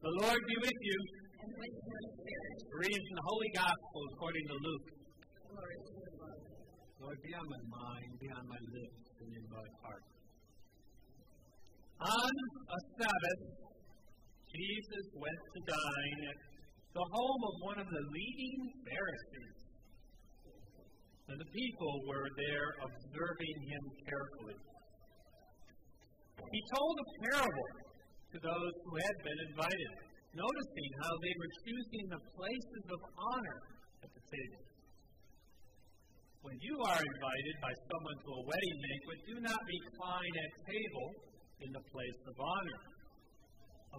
The Lord be with you. and with your spirit. Reading from the Holy Gospel according to Luke. Glory to the Lord. Lord, be on my mind, be on my lips, and in my heart. On a Sabbath, Jesus went to dine at the home of one of the leading Pharisees. And the people were there observing him carefully. He told a parable to those who had been invited, noticing how they were choosing the places of honor at the table. When you are invited by someone to a wedding banquet, do not recline at table in the place of honor.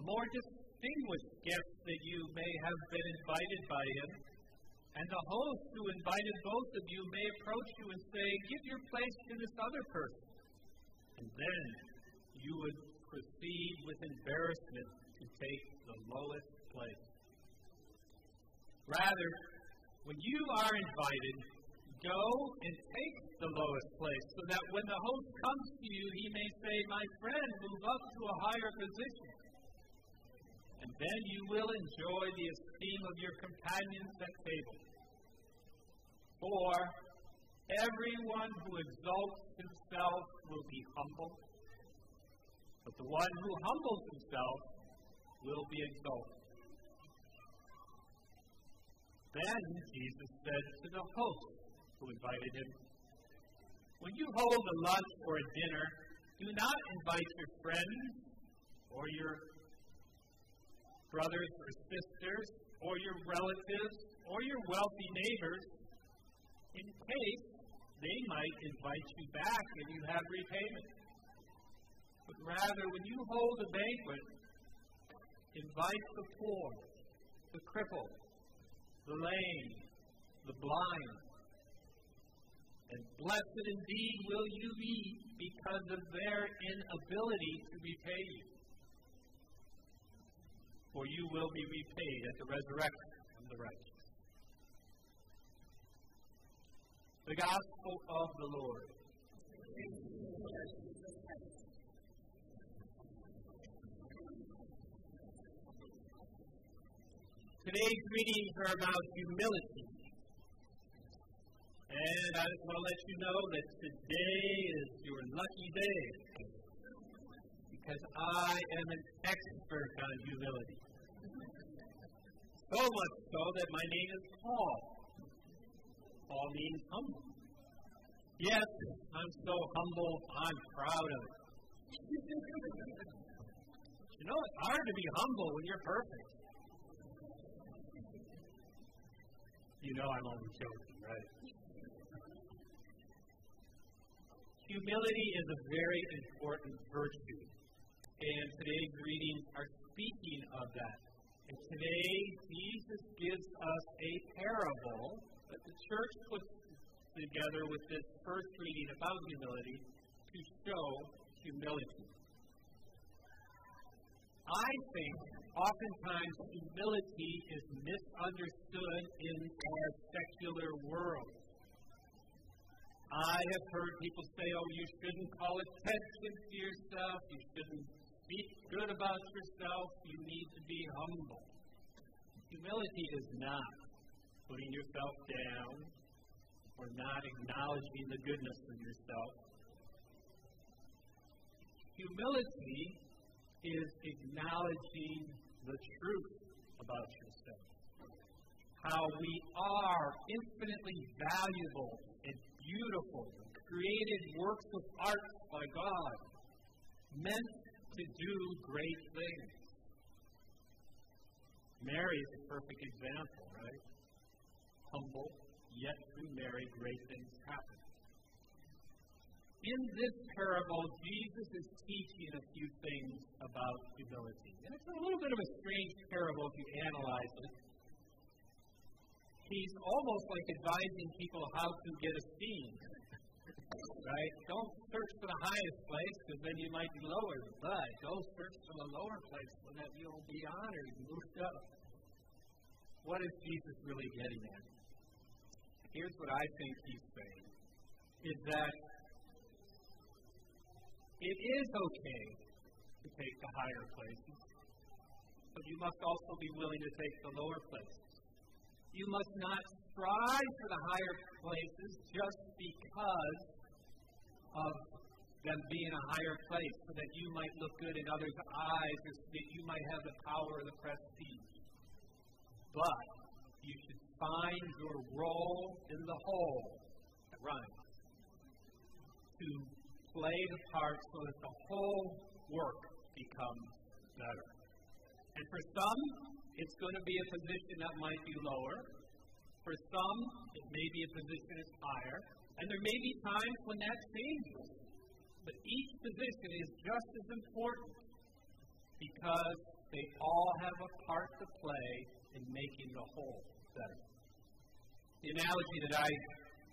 A more distinguished guest that you may have been invited by him, and the host who invited both of you may approach you and say, Give your place to this other person. And then you would proceed with embarrassment to take the lowest place. Rather, when you are invited, go and take the lowest place, so that when the host comes to you, he may say, My friend, move up to a higher position. And then you will enjoy the esteem of your companions at table. For everyone who exalts himself will be humble, but the one who humbles himself will be exalted. Then Jesus said to the host who invited him, When you hold a lunch or a dinner, do not invite your friends or your brothers or sisters or your relatives or your wealthy neighbors in case they might invite you back and you have repayment. But rather, when you hold a banquet, invite the poor, the crippled, the lame, the blind. And blessed indeed will you be because of their inability to repay you. For you will be repaid at the resurrection of the righteous. The Gospel of the Lord. Today's readings are about humility. And I just want to let you know that today is your lucky day. Because I am an expert on humility. So much so that my name is Paul. Paul means humble. Yes, I'm so humble, I'm proud of it. you know, it's hard to be humble when you're perfect. You know I'm only joking, right? Humility is a very important virtue, and today's readings are speaking of that. And today, Jesus gives us a parable that the church puts together with this first reading about humility to show humility. I think oftentimes humility is misunderstood in our secular world. I have heard people say, oh, you shouldn't call attention to yourself, you shouldn't speak good about yourself, you need to be humble. Humility is not putting yourself down or not acknowledging the goodness of yourself. Humility is acknowledging the truth about yourself. How we are infinitely valuable and beautiful, created works of art by God, meant to do great things. Mary is a perfect example, right? Humble, yet through Mary, great things happen. In this parable, Jesus is teaching a few things about humility. And it's a little bit of a strange parable if you analyze it. He's almost like advising people how to get esteemed. right? Don't search for the highest place because then you might be lowered. But go search for the lower place so that you'll be honored and moved up. What is Jesus really getting at? Here's what I think he's saying is that it is okay to take the higher places, but you must also be willing to take the lower places. You must not strive for the higher places just because of them being a higher place, so that you might look good in others' eyes, or so that you might have the power or the prestige. But you should find your role in the whole that to play the part so that the whole work becomes better. And for some, it's going to be a position that might be lower. For some, it may be a position that's higher. And there may be times when that changes. But each position is just as important because they all have a part to play in making the whole better. The analogy that I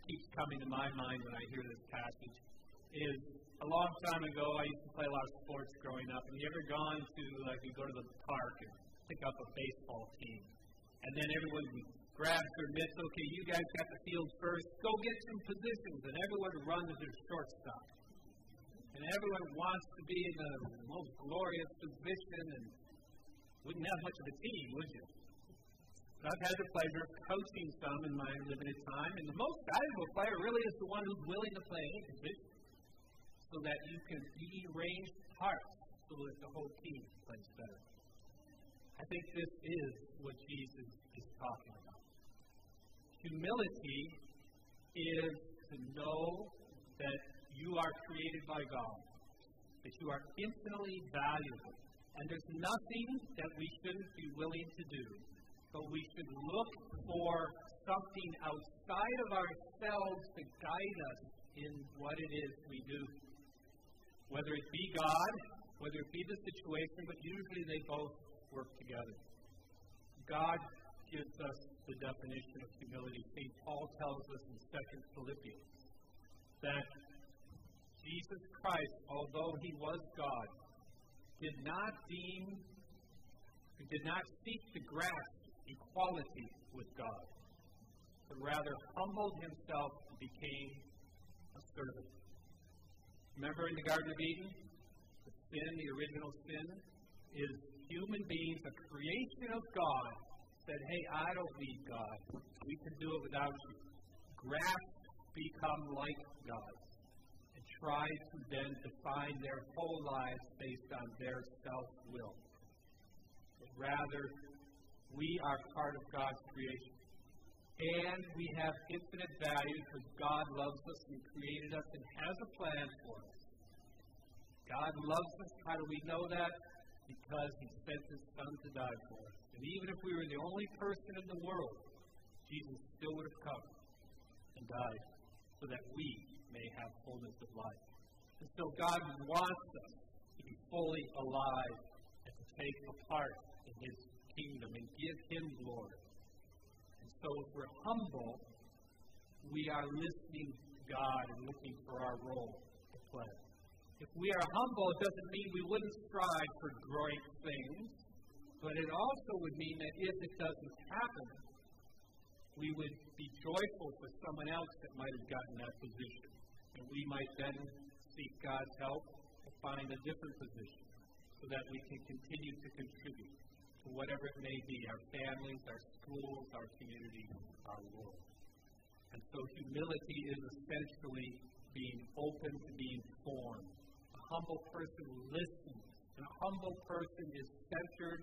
keeps coming to my mind when I hear this passage is a long time ago I used to play a lot of sports growing up. And you ever gone to like you go to the park and pick up a baseball team, and then everyone grabs their mitts. Okay, you guys got the field first. Go get some positions, and everyone runs to their shortstop. And everyone wants to be in the most glorious position, and wouldn't have much of a team, would you? But I've had the pleasure of coaching some in my limited time, and the most valuable player really is the one who's willing to play any position so that you can rearrange parts so that the whole team plays better. I think this is what Jesus is talking about. Humility is to know that you are created by God, that you are infinitely valuable, and there's nothing that we shouldn't be willing to do, but we should look for something outside of ourselves to guide us in what it is we do whether it be God, whether it be the situation, but usually they both work together. God gives us the definition of humility. St. Paul tells us in 2 Philippians that Jesus Christ, although he was God, did not deem, did not seek to grasp equality with God, but rather humbled himself and became a servant. Remember in the Garden of Eden? The sin, the original sin, is human beings, a creation of God, said, Hey, I don't need God. We can do it without you. Grasp become like God and try to then define their whole lives based on their self will. But rather, we are part of God's creation. And we have infinite value because God loves us and created us and has a plan for us. God loves us. How do we know that? Because He sent His Son to die for us. And even if we were the only person in the world, Jesus still would have come and died so that we may have fullness of life. And so God wants us to be fully alive and to take a part in His kingdom and give Him glory. So if we're humble, we are listening to God and looking for our role to play. If we are humble, it doesn't mean we wouldn't strive for great things, but it also would mean that if it doesn't happen, we would be joyful for someone else that might have gotten that position. And we might then seek God's help to find a different position so that we can continue to contribute whatever it may be our families, our schools, our community, our world. And so humility is essentially being open to being formed. A humble person listens, and a humble person is centered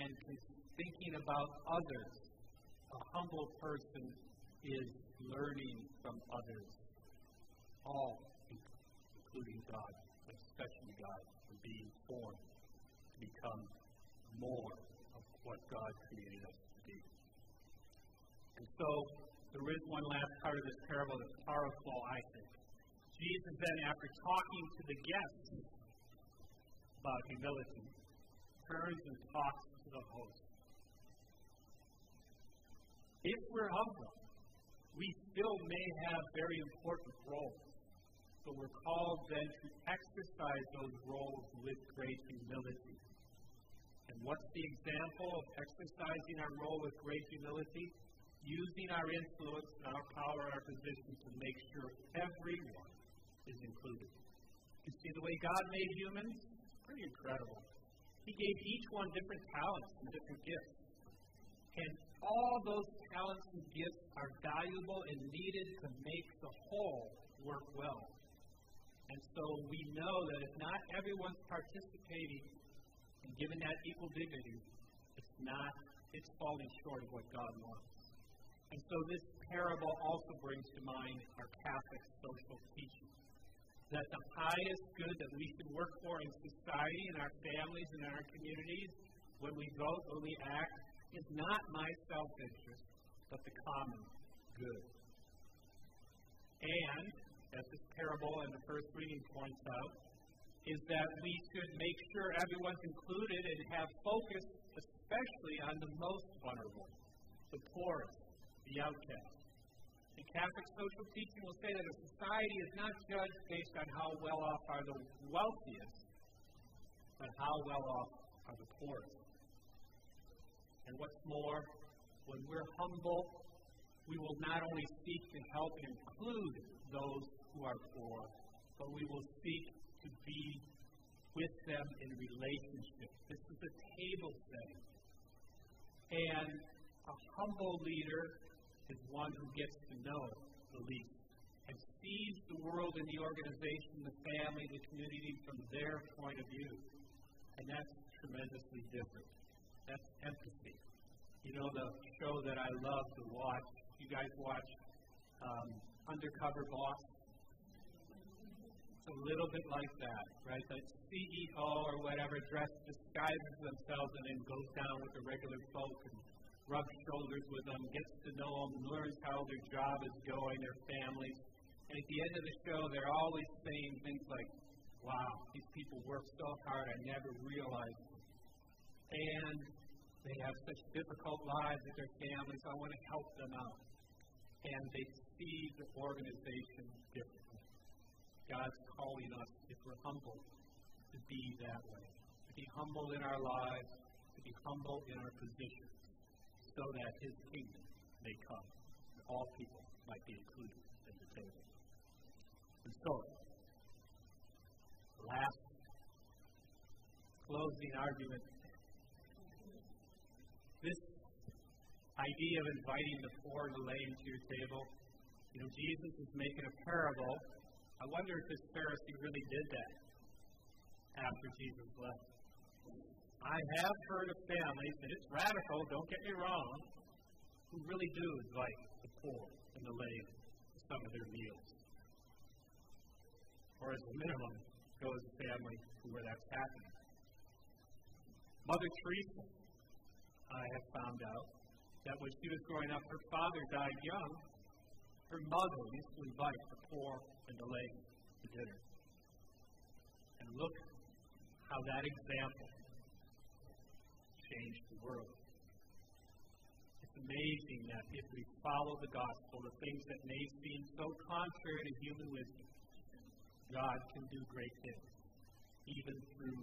and is thinking about others. A humble person is learning from others, all including God, especially God, for being formed to become more what God created us to be. And so, there is one last part of this parable that's powerful, I think. Jesus then, after talking to the guests about humility, turns and talks to the host. If we're humble, we still may have very important roles. So we're called then to exercise those roles with great humility. What's the example of exercising our role with great humility? Using our influence, and our power, and our position to make sure everyone is included. You see the way God made humans? Pretty incredible. He gave each one different talents and different gifts. And all those talents and gifts are valuable and needed to make the whole work well. And so we know that if not everyone's participating and given that equal dignity, it's not, it's falling short of what God wants. And so this parable also brings to mind our Catholic social teaching. That the highest good that we should work for in society, in our families, in our communities, when we vote, when we act, is not my self interest, but the common good. And, as this parable and the first reading points out, is that we should make sure everyone's included and have focus especially on the most vulnerable, the poorest, the outcast. The Catholic social teaching will say that a society is not judged based on how well off are the wealthiest, but how well off are the poorest. And what's more, when we're humble, we will not only seek to help include those who are poor, but we will seek to be with them in relationship. This is a table setting. And a humble leader is one who gets to know the least and sees the world and the organization, the family, the community from their point of view. And that's tremendously different. That's empathy. You know the show that I love to watch? You guys watch um, Undercover Boss? A little bit like that, right? The CEO or whatever dress disguises themselves and then goes down with the regular folk and rubs shoulders with them, gets to know them, learns how their job is going, their families. And at the end of the show, they're always saying things like, wow, these people work so hard, I never realized. And they have such difficult lives with their families, I want to help them out. And they see the organization differently. God's calling us, if we're humble, to be that way. To be humble in our lives, to be humble in our position so that his kingdom may come, and all people might be included at the table. And so, last closing argument. This idea of inviting the poor and the lame to your table, you know, Jesus is making a parable. I wonder if this Pharisee really did that after Jesus left. I have heard of families, and it's radical, don't get me wrong, who really do invite the poor and the lame to some of their meals. Or as a minimum, go as a family to where that's happening. Mother Teresa, I have found out that when she was growing up, her father died young. Her mother used to invite the poor and the lame to dinner. And look how that example change the world. It's amazing that if we follow the gospel, the things that may seem so contrary to human wisdom, God can do great things, even through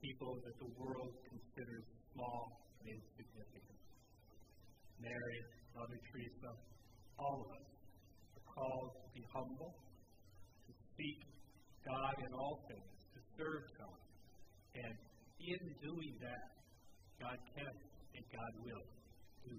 people that the world considers small and insignificant. Mary, Mother Teresa, all of us are called to be humble, to seek God in all things, to serve God. And in doing that, God can and God will do